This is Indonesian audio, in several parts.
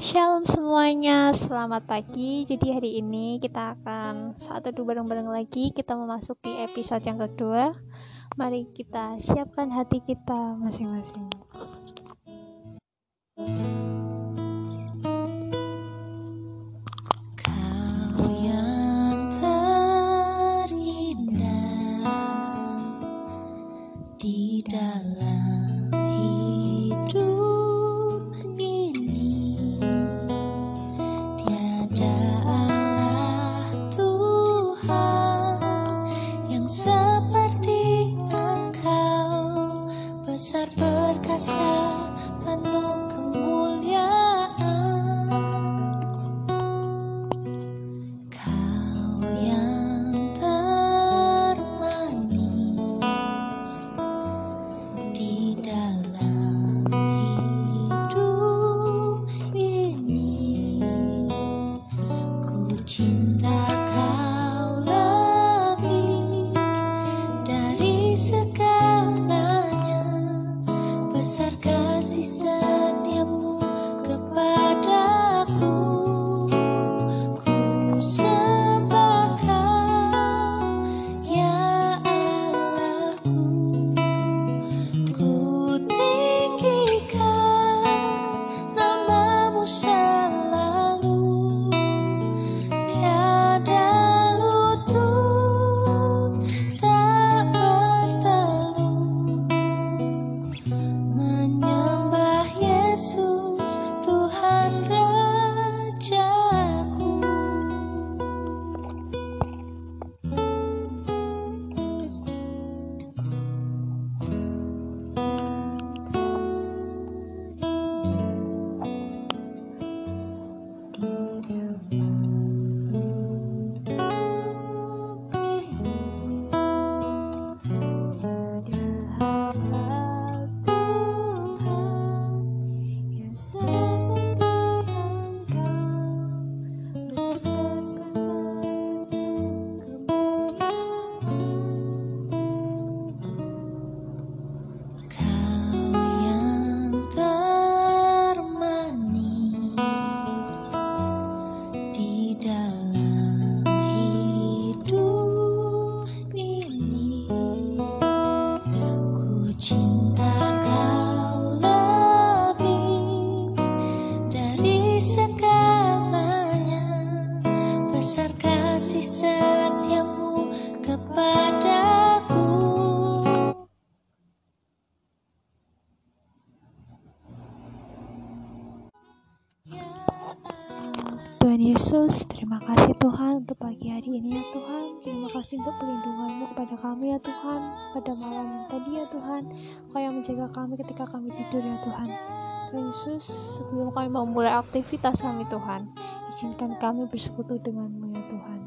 Shalom semuanya, selamat pagi. Jadi hari ini kita akan satu dua bareng-bareng lagi kita memasuki episode yang kedua. Mari kita siapkan hati kita masing-masing. Besar perkasa penuh kemuliaan. Kau yang termanis di dalam hidup ini, ku cinta Yesus, terima kasih Tuhan untuk pagi hari ini ya Tuhan. Terima kasih untuk perlindunganmu kepada kami ya Tuhan. Pada malam tadi ya Tuhan, Kau yang menjaga kami ketika kami tidur ya Tuhan. Tuhan Yesus, sebelum kami mau mulai aktivitas kami Tuhan, izinkan kami bersekutu denganmu ya Tuhan.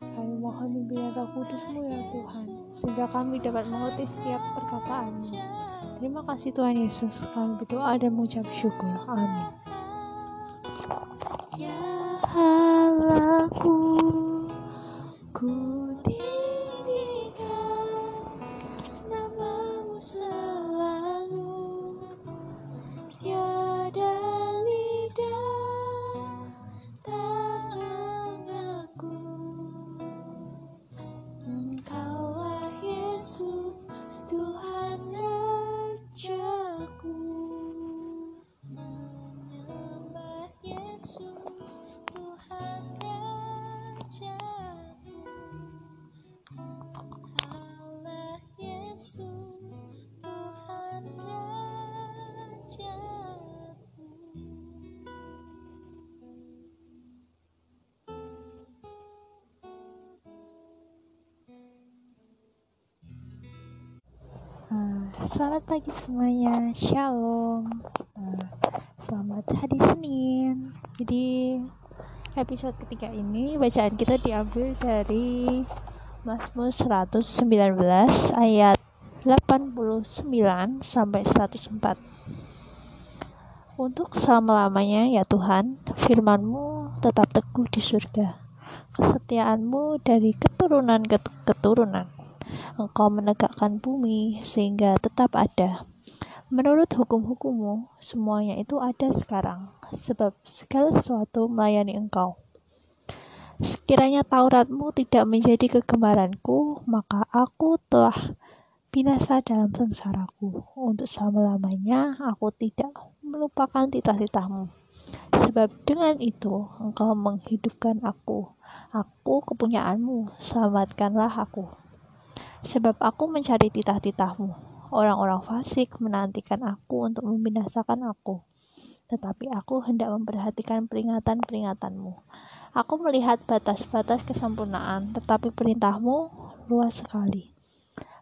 Kami mohon bimbingan roh kudusmu ya Tuhan, sehingga kami dapat mengerti setiap perkataanmu. Terima kasih Tuhan Yesus, kami berdoa dan mengucap syukur. Amin. Ya Allahku, ku tinggikan namamu selalu. Tiada lidah tak mengaku Engkaulah Yesus Tuhan Rajaku. Menyembah Yesus Selamat pagi semuanya, Shalom. Ah, Selamat hari Senin. Jadi episode ketiga ini bacaan kita diambil dari Mazmur 119 ayat 89 sampai 104. Untuk selama-lamanya ya Tuhan, firman-Mu tetap teguh di surga. Kesetiaan-Mu dari keturunan ke keturunan. Engkau menegakkan bumi sehingga tetap ada. Menurut hukum-hukummu, semuanya itu ada sekarang, sebab segala sesuatu melayani engkau. Sekiranya Tauratmu tidak menjadi kegemaranku, maka aku telah binasa dalam sengsaraku. Untuk selama-lamanya aku tidak melupakan titah-titahmu. Sebab dengan itu engkau menghidupkan aku. Aku kepunyaanmu, selamatkanlah aku. Sebab aku mencari titah-titahmu. Orang-orang fasik menantikan aku untuk membinasakan aku. Tetapi aku hendak memperhatikan peringatan-peringatanmu. Aku melihat batas-batas kesempurnaan, tetapi perintahmu luas sekali.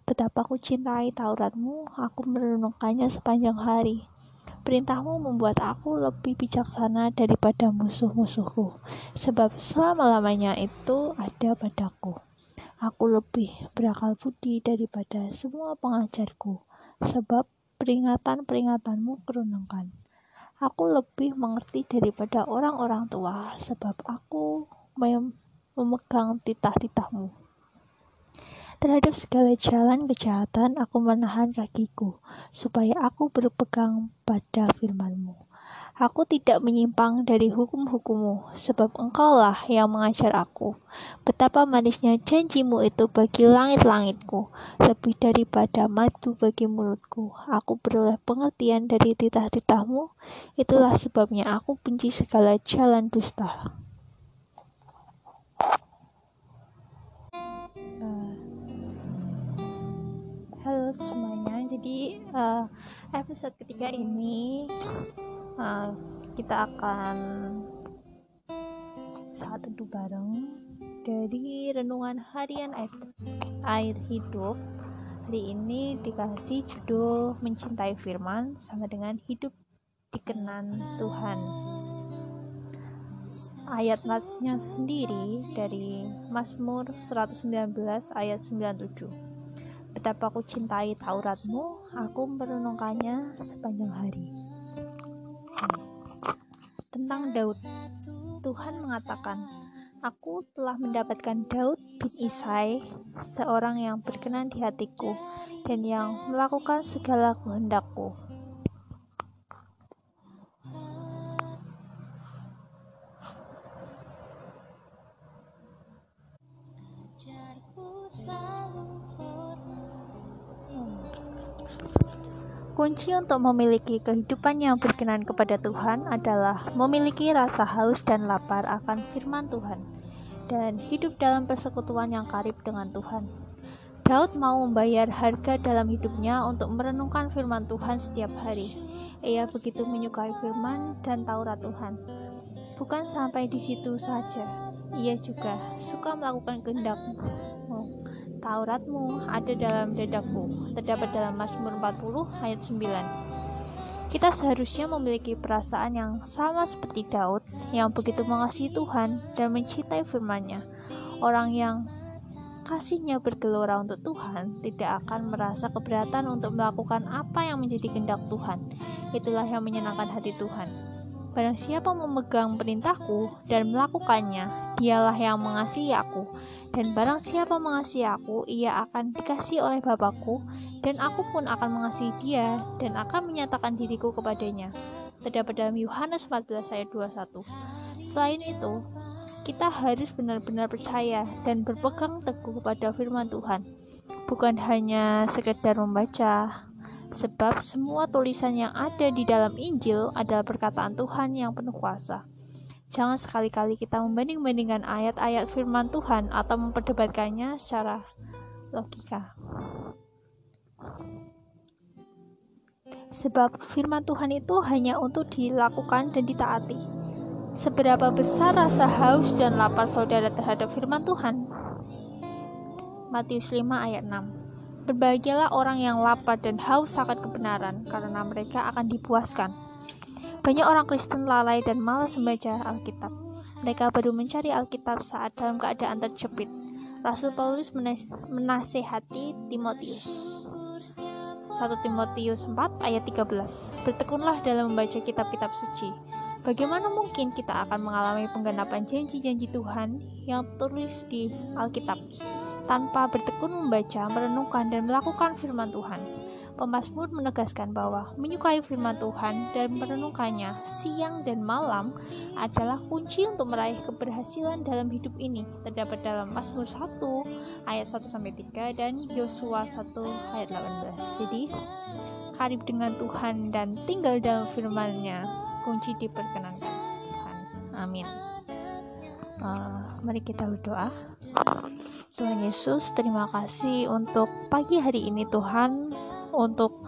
Betapa aku cintai Tauratmu, aku merenungkannya sepanjang hari. Perintahmu membuat aku lebih bijaksana daripada musuh-musuhku, sebab selama-lamanya itu ada padaku. Aku lebih berakal budi daripada semua pengajarku, sebab peringatan-peringatanmu kurunangkan. Aku lebih mengerti daripada orang-orang tua, sebab aku mem- memegang titah-titahmu. Terhadap segala jalan kejahatan, aku menahan kakiku, supaya aku berpegang pada firmanmu. Aku tidak menyimpang dari hukum-hukummu, sebab engkaulah yang mengajar aku. Betapa manisnya janjimu itu bagi langit-langitku, lebih daripada madu bagi mulutku. Aku beroleh pengertian dari titah-titahmu, itulah sebabnya aku benci segala jalan dusta. Uh, halo semuanya, jadi uh, episode ketiga ini uh, kita akan saat teduh bareng dari renungan harian air, hidup. Hari ini dikasih judul mencintai firman sama dengan hidup dikenan Tuhan. Ayat natsnya sendiri dari Mazmur 119 ayat 97 Betapa aku cintai Tauratmu, aku merenungkannya sepanjang hari tentang Daud. Tuhan mengatakan, Aku telah mendapatkan Daud bin Isai, seorang yang berkenan di hatiku dan yang melakukan segala kehendakku. Kunci untuk memiliki kehidupan yang berkenan kepada Tuhan adalah memiliki rasa haus dan lapar akan firman Tuhan dan hidup dalam persekutuan yang karib dengan Tuhan. Daud mau membayar harga dalam hidupnya untuk merenungkan firman Tuhan setiap hari. Ia begitu menyukai firman dan Taurat Tuhan. Bukan sampai di situ saja, ia juga suka melakukan kehendakmu Tauratmu ada dalam dadaku, terdapat dalam Mazmur 40 ayat 9. Kita seharusnya memiliki perasaan yang sama seperti Daud, yang begitu mengasihi Tuhan dan mencintai firman-Nya. Orang yang kasihnya bergelora untuk Tuhan tidak akan merasa keberatan untuk melakukan apa yang menjadi kehendak Tuhan. Itulah yang menyenangkan hati Tuhan. Barang siapa memegang perintahku dan melakukannya, dialah yang mengasihi aku dan barang siapa mengasihi aku, ia akan dikasih oleh Bapakku, dan aku pun akan mengasihi dia, dan akan menyatakan diriku kepadanya. Terdapat dalam Yohanes 14 ayat 21. Selain itu, kita harus benar-benar percaya dan berpegang teguh kepada firman Tuhan, bukan hanya sekedar membaca, sebab semua tulisan yang ada di dalam Injil adalah perkataan Tuhan yang penuh kuasa. Jangan sekali-kali kita membanding-bandingkan ayat-ayat firman Tuhan atau memperdebatkannya secara logika. Sebab firman Tuhan itu hanya untuk dilakukan dan ditaati. Seberapa besar rasa haus dan lapar saudara terhadap firman Tuhan? Matius 5 ayat 6 Berbahagialah orang yang lapar dan haus akan kebenaran, karena mereka akan dipuaskan. Banyak orang Kristen lalai dan malas membaca Alkitab. Mereka baru mencari Alkitab saat dalam keadaan terjepit. Rasul Paulus menasehati Timotius. 1 Timotius 4 ayat 13 Bertekunlah dalam membaca kitab-kitab suci Bagaimana mungkin kita akan mengalami penggenapan janji-janji Tuhan yang tertulis di Alkitab tanpa bertekun membaca, merenungkan, dan melakukan firman Tuhan? Pemasmur menegaskan bahwa menyukai firman Tuhan dan merenungkannya siang dan malam adalah kunci untuk meraih keberhasilan dalam hidup ini. Terdapat dalam Mazmur 1 ayat 1 sampai 3 dan Yosua 1 ayat 18. Jadi, karib dengan Tuhan dan tinggal dalam firman-Nya kunci diperkenankan Tuhan. Amin. Uh, mari kita berdoa. Tuhan Yesus, terima kasih untuk pagi hari ini Tuhan untuk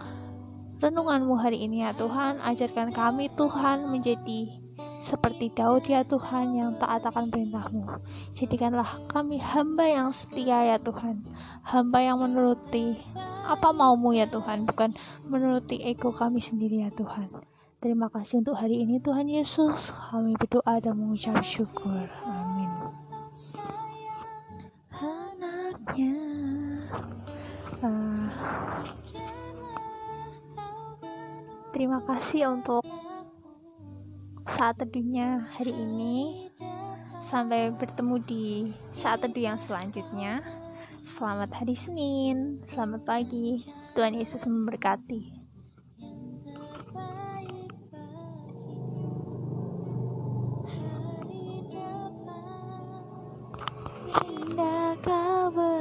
renunganmu hari ini ya Tuhan. Ajarkan kami Tuhan menjadi seperti Daud ya Tuhan yang taat akan perintahmu. Jadikanlah kami hamba yang setia ya Tuhan. Hamba yang menuruti apa maumu ya Tuhan, bukan menuruti ego kami sendiri ya Tuhan. Terima kasih untuk hari ini Tuhan Yesus. Kami berdoa dan mengucap syukur. Amin. Uh, Terima kasih untuk saat teduhnya hari ini. Sampai bertemu di saat teduh yang selanjutnya. Selamat hari Senin, selamat pagi. Tuhan Yesus memberkati. Kau